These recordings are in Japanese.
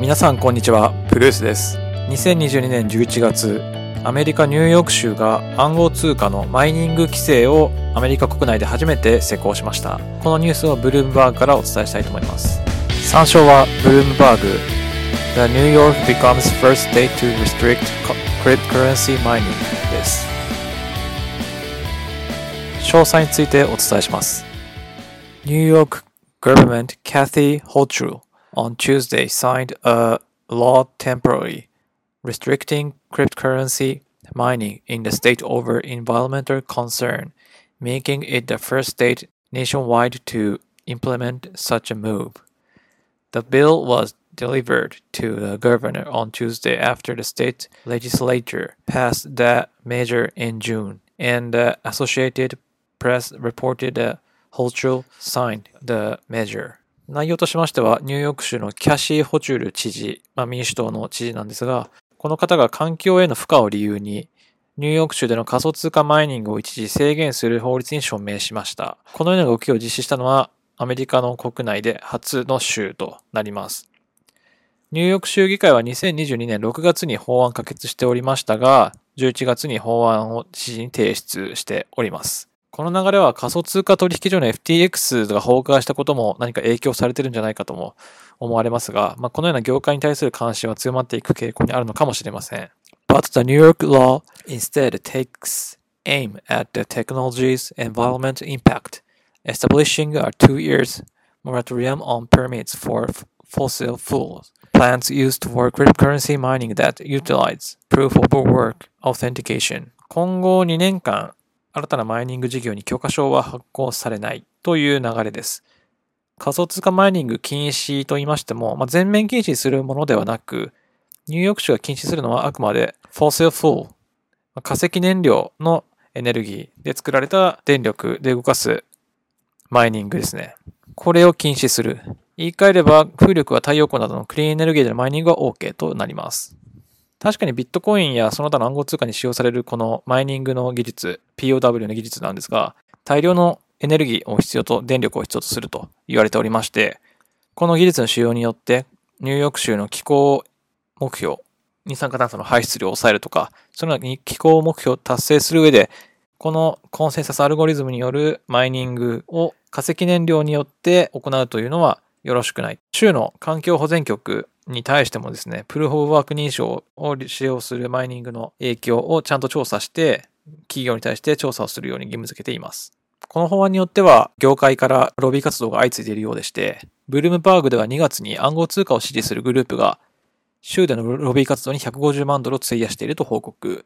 皆さんこんにちは、ブルースです。2022年11月、アメリカ・ニューヨーク州が暗号通貨のマイニング規制をアメリカ国内で初めて施行しました。このニュースをブルームバーグからお伝えしたいと思います。参照はブルームバーグ The New York becomes first state to restrict cryptocurrency mining です。詳細についてお伝えします。New York government Kathy Hochul on Tuesday signed a law temporarily restricting cryptocurrency mining in the state over environmental concern, making it the first state nationwide to implement such a move. The bill was delivered to the governor on Tuesday after the state legislature passed that measure in June, and the Associated Press reported that Hochul signed the measure. 内容としましては、ニューヨーク州のキャシー・ホチュール知事、まあ、民主党の知事なんですが、この方が環境への負荷を理由に、ニューヨーク州での仮想通貨マイニングを一時制限する法律に署名しました。このような動きを実施したのは、アメリカの国内で初の州となります。ニューヨーク州議会は2022年6月に法案可決しておりましたが、11月に法案を知事に提出しております。この流れは仮想通貨取引所の FTX が崩壊したことも何か影響されてるんじゃないかとも思われますが、まあ、このような業界に対する関心は強まっていく傾向にあるのかもしれません。But the New York law instead takes aim at the technology's environment impact, establishing a two years moratorium on permits for fossil fuels. Plants used for cryptocurrency mining that utilize proof of work authentication. 今後2年間新たなマイニング事業に許可証は発行されないという流れです。仮想通貨マイニング禁止と言いましても、まあ、全面禁止するものではなく、ニューヨーク州が禁止するのはあくまで fossil fuel、化石燃料のエネルギーで作られた電力で動かすマイニングですね。これを禁止する。言い換えれば、風力は太陽光などのクリーンエネルギーでのマイニングは OK となります。確かにビットコインやその他の暗号通貨に使用されるこのマイニングの技術、POW の技術なんですが、大量のエネルギーを必要と、電力を必要とすると言われておりまして、この技術の使用によって、ニューヨーク州の気候目標、二酸化炭素の排出量を抑えるとか、そのように気候目標を達成する上で、このコンセンサスアルゴリズムによるマイニングを化石燃料によって行うというのはよろしくない。州の環境保全局に対してもですね、プルフ・オブ・ワーク認証を使用するマイニングの影響をちゃんと調査して、企業に対して調査をするように義務付けています。この法案によっては、業界からロビー活動が相次いでいるようでして、ブルームバーグでは2月に暗号通貨を支持するグループが、州でのロビー活動に150万ドルを費やしていると報告。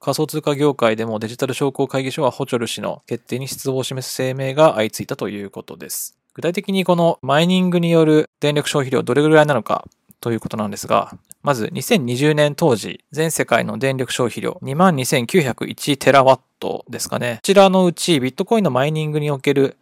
仮想通貨業界でもデジタル商工会議所はホチョル氏の決定に失望を示す声明が相次いだということです。具体的にこのマイニングによる電力消費量どれぐらいなのかということなんですが、まず2020年当時、全世界の電力消費量22,901テラワットですかね。こちらのうちビットコインのマイニングにおける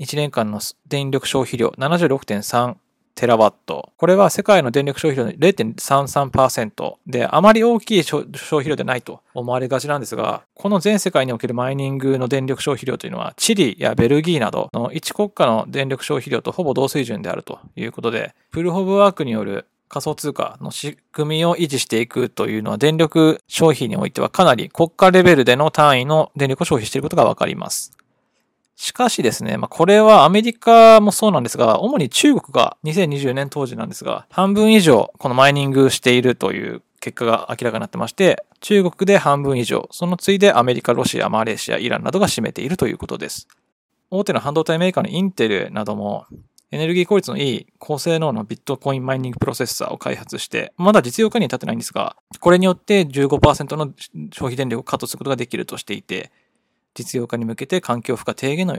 1年間の電力消費量76.3テラワット。これは世界の電力消費量の0.33%で、あまり大きい消費量でないと思われがちなんですが、この全世界におけるマイニングの電力消費量というのは、チリやベルギーなどの一国家の電力消費量とほぼ同水準であるということで、プルホブワークによる仮想通貨の仕組みを維持していくというのは電力消費においてはかなり国家レベルでの単位の電力を消費していることがわかります。しかしですね、まあ、これはアメリカもそうなんですが、主に中国が2020年当時なんですが、半分以上このマイニングしているという結果が明らかになってまして、中国で半分以上、その次いでアメリカ、ロシア、マレーシア、イランなどが占めているということです。大手の半導体メーカーのインテルなども、エネルギー効率のいい高性能のビットコインマイニングプロセッサーを開発して、まだ実用化には至ってないんですが、これによって15%の消費電力をカットすることができるとしていて、実用化に向けて環境負荷低減の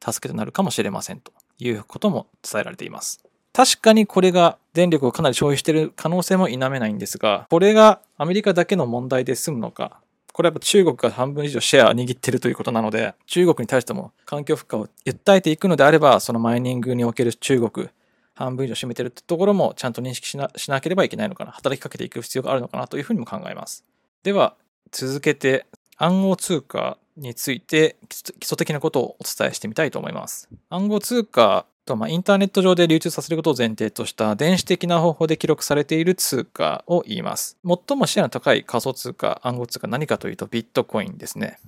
助けとなるかもしれませんということも伝えられています。確かにこれが電力をかなり消費している可能性も否めないんですが、これがアメリカだけの問題で済むのか、これはやっぱ中国が半分以上シェアを握ってるということなので、中国に対しても環境負荷を訴えていくのであれば、そのマイニングにおける中国、半分以上占めてるってところもちゃんと認識しなしなければいけないのかな、働きかけていく必要があるのかなというふうにも考えます。では、続けて暗号通貨について基礎的なことをお伝えしてみたいと思います。暗号通貨と、まあ、インターネット上で流通させることを前提とした電子的な方法で記録されている通貨を言います。最もシェアの高い仮想通貨、暗号通貨何かというとビットコインですね。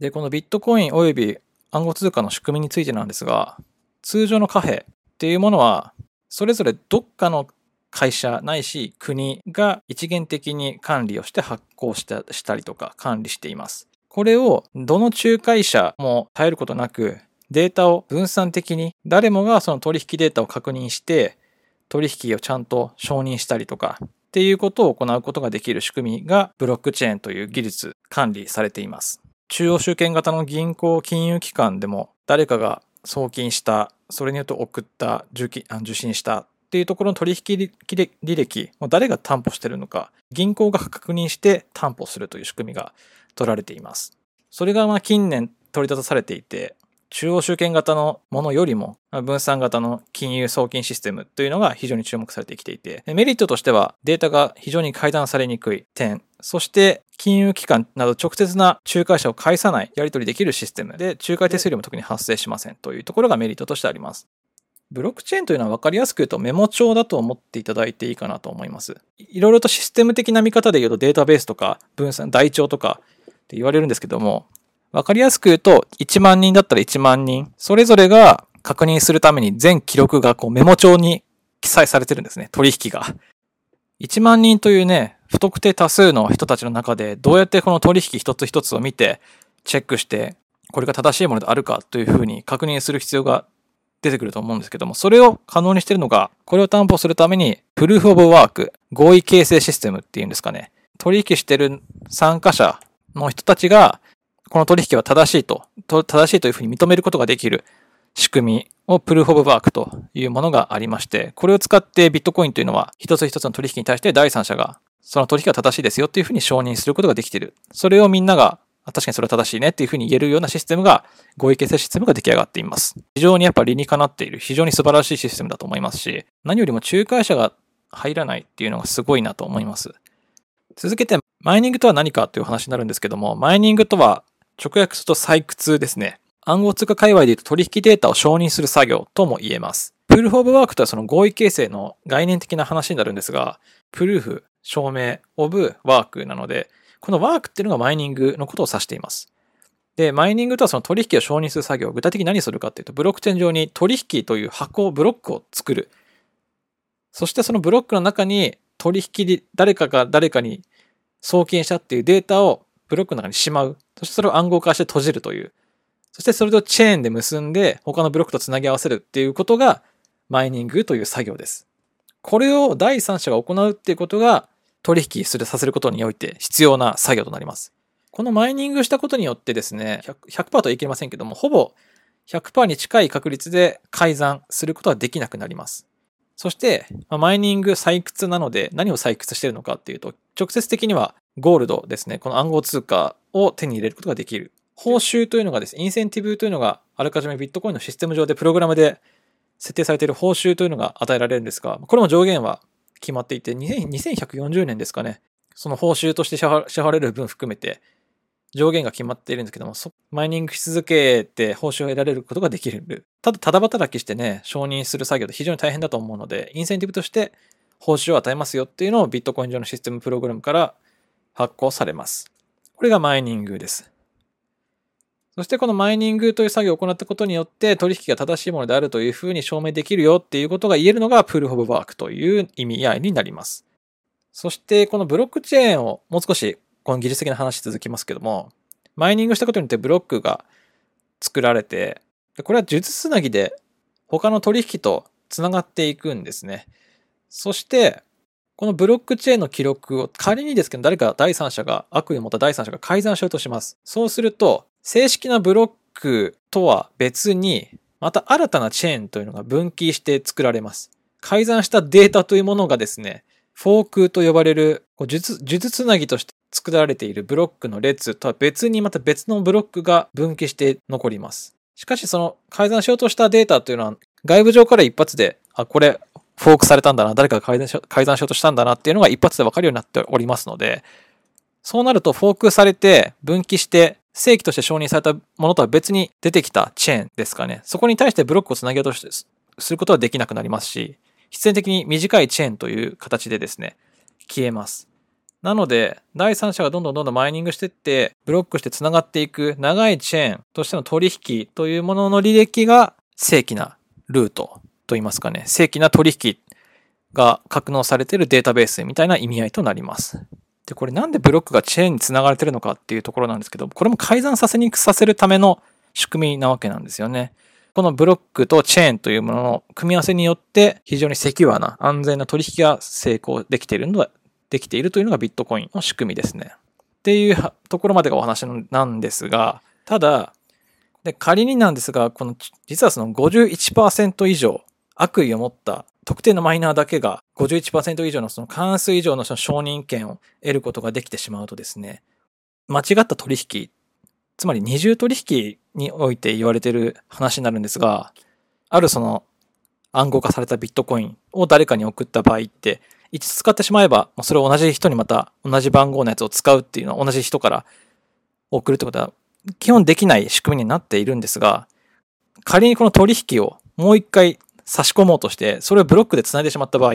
で、このビットコイン及び暗号通貨の仕組みについてなんですが、通常の貨幣っていうものは、それぞれどっかの会社ないし国が一元的に管理をして発行したしたりとか管理しています。これをどの仲介者も耐えることなくデータを分散的に誰もがその取引データを確認して取引をちゃんと承認したりとかっていうことを行うことができる仕組みがブロックチェーンという技術管理されています。中央集権型の銀行金融機関でも誰かが送金した、それによって送った、受信したっていうところの取引履歴を誰が担保してるのか、銀行が確認して担保するという仕組みが取られています。それがまあ近年取り立たされていて、中央集権型のものよりも分散型の金融送金システムというのが非常に注目されてきていて、メリットとしてはデータが非常に改ざんされにくい点、そして金融機関など直接な仲介者を介さないやり取りできるシステムで仲介手数料も特に発生しませんというところがメリットとしてあります。ブロックチェーンというのは分かりやすく言うとメモ帳だと思っていただいていいかなと思います。いろいろとシステム的な見方で言うとデータベースとか分散、台帳とかって言われるんですけども、わかりやすく言うと、1万人だったら1万人、それぞれが確認するために全記録がこうメモ帳に記載されてるんですね。取引が。1万人というね、不特定多数の人たちの中で、どうやってこの取引一つ一つを見て、チェックして、これが正しいものであるかというふうに確認する必要が出てくると思うんですけども、それを可能にしてるのが、これを担保するために、プルーフオブワーク、合意形成システムっていうんですかね。取引してる参加者の人たちが、この取引は正しいと、正しいというふうに認めることができる仕組みをプルーフオブワークというものがありまして、これを使ってビットコインというのは一つ一つの取引に対して第三者がその取引が正しいですよっていうふうに承認することができている。それをみんなが確かにそれは正しいねっていうふうに言えるようなシステムが、合意形成システムが出来上がっています。非常にやっぱ理にかなっている、非常に素晴らしいシステムだと思いますし、何よりも仲介者が入らないっていうのがすごいなと思います。続けて、マイニングとは何かという話になるんですけども、マイニングとは直訳すると採掘ですね。暗号通貨界隈で言うと取引データを承認する作業とも言えます。プルーフオブワークとはその合意形成の概念的な話になるんですが、プルーフ、証明、オブ、ワークなので、このワークっていうのがマイニングのことを指しています。で、マイニングとはその取引を承認する作業、具体的に何するかっていうと、ブロックチェーン上に取引という箱、ブロックを作る。そしてそのブロックの中に取引で誰かが誰かに送金したっていうデータをブロックの中にしまう。そしてそれを暗号化して閉じるという。そしてそれとチェーンで結んで他のブロックとつなぎ合わせるっていうことがマイニングという作業です。これを第三者が行うっていうことが取引する、させることにおいて必要な作業となります。このマイニングしたことによってですね、100%, 100とは言い切れませんけども、ほぼ100%に近い確率で改ざんすることはできなくなります。そして、マイニング採掘なので何を採掘してるのかっていうと、直接的にはゴールドですね、この暗号通貨を手に入れることができる。報酬というのがですね、インセンティブというのがあらかじめビットコインのシステム上でプログラムで設定されている報酬というのが与えられるんですが、これも上限は決まっていて、2140年ですかね、その報酬として支払われる分含めて上限が決まっているんですけども、マイニングし続けて報酬を得られることができる。ただ、ただ働きしてね、承認する作業で非常に大変だと思うので、インセンティブとして報酬を与えますよっていうのをビットコイン上のシステムプログラムから発行されます。これがマイニングです。そしてこのマイニングという作業を行ったことによって取引が正しいものであるというふうに証明できるよっていうことが言えるのがプールオブワークという意味合いになります。そしてこのブロックチェーンをもう少しこの技術的な話続きますけども、マイニングしたことによってブロックが作られて、これは術つなぎで他の取引とつながっていくんですね。そして、このブロックチェーンの記録を仮にですけど誰か第三者が悪意を持った第三者が改ざんしようとします。そうすると正式なブロックとは別にまた新たなチェーンというのが分岐して作られます。改ざんしたデータというものがですね、フォークと呼ばれる術術つなぎとして作られているブロックの列とは別にまた別のブロックが分岐して残ります。しかしその改ざんしようとしたデータというのは外部上から一発で、あ、これフォークされたんだな、誰かが改ざんし改ざんしようとしたんだなっていうのが一発でわかるようになっておりますので、そうなるとフォークされて分岐して正規として承認されたものとは別に出てきたチェーンですかね。そこに対してブロックをつなげようとして、することはできなくなりますし、必然的に短いチェーンという形でですね、消えます。なので、第三者がどんどんどんどんマイニングしていって、ブロックして繋がっていく長いチェーンとしての取引というものの履歴が正規なルートといいますかね、正規な取引が格納されているデータベースみたいな意味合いとなります。で、これなんでブロックがチェーンに繋がれてるのかっていうところなんですけど、これも改ざんさせにくくさせるための仕組みなわけなんですよね。このブロックとチェーンというものの組み合わせによって非常にセキュアな安全な取引が成功できているのはできているというのがビットコインの仕組みですね。っていうところまでがお話なんですが、ただ、で仮になんですが、この実はその51%以上悪意を持った特定のマイナーだけが51%以上のその関数以上のその承認権を得ることができてしまうとですね、間違った取引、つまり二重取引において言われている話になるんですが、あるその暗号化されたビットコインを誰かに送った場合って、一つ使ってしまえば、それを同じ人にまた同じ番号のやつを使うっていうのは同じ人から送るってことは基本できない仕組みになっているんですが、仮にこの取引をもう一回差し込もうとして、それをブロックで繋いでしまった場合、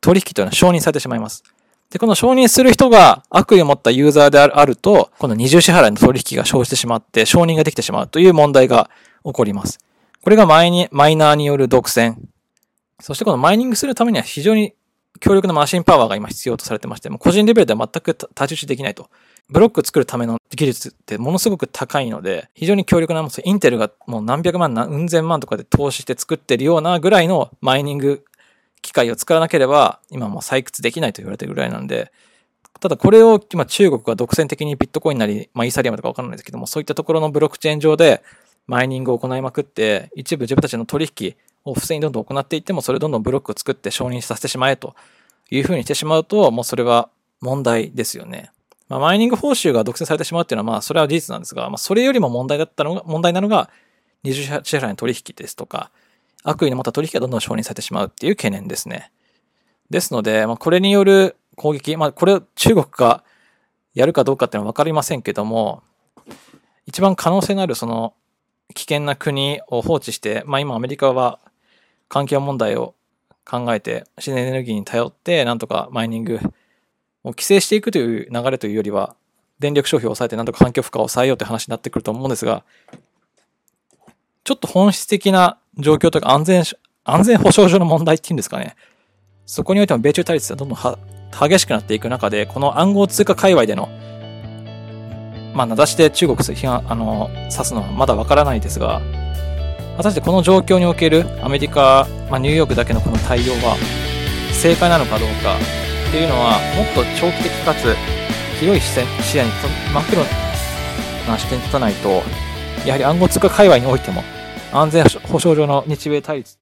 取引というのは承認されてしまいます。で、この承認する人が悪意を持ったユーザーであると、この二重支払いの取引が生じてしまって、承認ができてしまうという問題が起こります。これがマイにマイナーによる独占。そしてこのマイニングするためには非常に強力なマシンパワーが今必要とされてまして、も個人レベルでは全く太刀打ちできないと。ブロック作るための技術ってものすごく高いので、非常に強力なものインテルがもう何百万、何千万とかで投資して作ってるようなぐらいのマイニング機械を使わなければ、今もう採掘できないと言われてるぐらいなんで、ただこれを今中国が独占的にビットコインなり、まあイーサリアムとかわからないですけども、そういったところのブロックチェーン上でマイニングを行いまくって、一部自分たちの取引を不正にどんどん行っていっても、それどんどんブロックを作って承認させてしまえというふうにしてしまうと、もうそれは問題ですよね。まあ、マイニング報酬が独占されてしまうっていうのは、まあ、それは事実なんですが、まあ、それよりも問題だったのが、問題なのが、二重支払いの取引ですとか、悪意の持った取引がどんどん承認されてしまうっていう懸念ですね。ですので、まあ、これによる攻撃、まあ、これを中国がやるかどうかっていうのはわかりませんけども、一番可能性のあるその危険な国を放置して、まあ今アメリカは環境問題を考えて自然エネルギーに頼ってなんとかマイニングを規制していくという流れというよりは、電力消費を抑えてなんとか環境負荷を抑えようという話になってくると思うんですが、ちょっと本質的な状況というか安全、安全保障上の問題っていうんですかね。そこにおいても米中対立がどんどん激しくなっていく中で、この暗号通貨界隈での、まあ、名指しで中国批判、あの、指すのはまだわからないですが、果たしてこの状況におけるアメリカ、まあ、ニューヨークだけのこの対応は正解なのかどうか、っていうのはもっと長期的かつ広い視線視野に真っ黒な視点に立たないとやはり暗号通貨界隈においても安全保障上の日米対立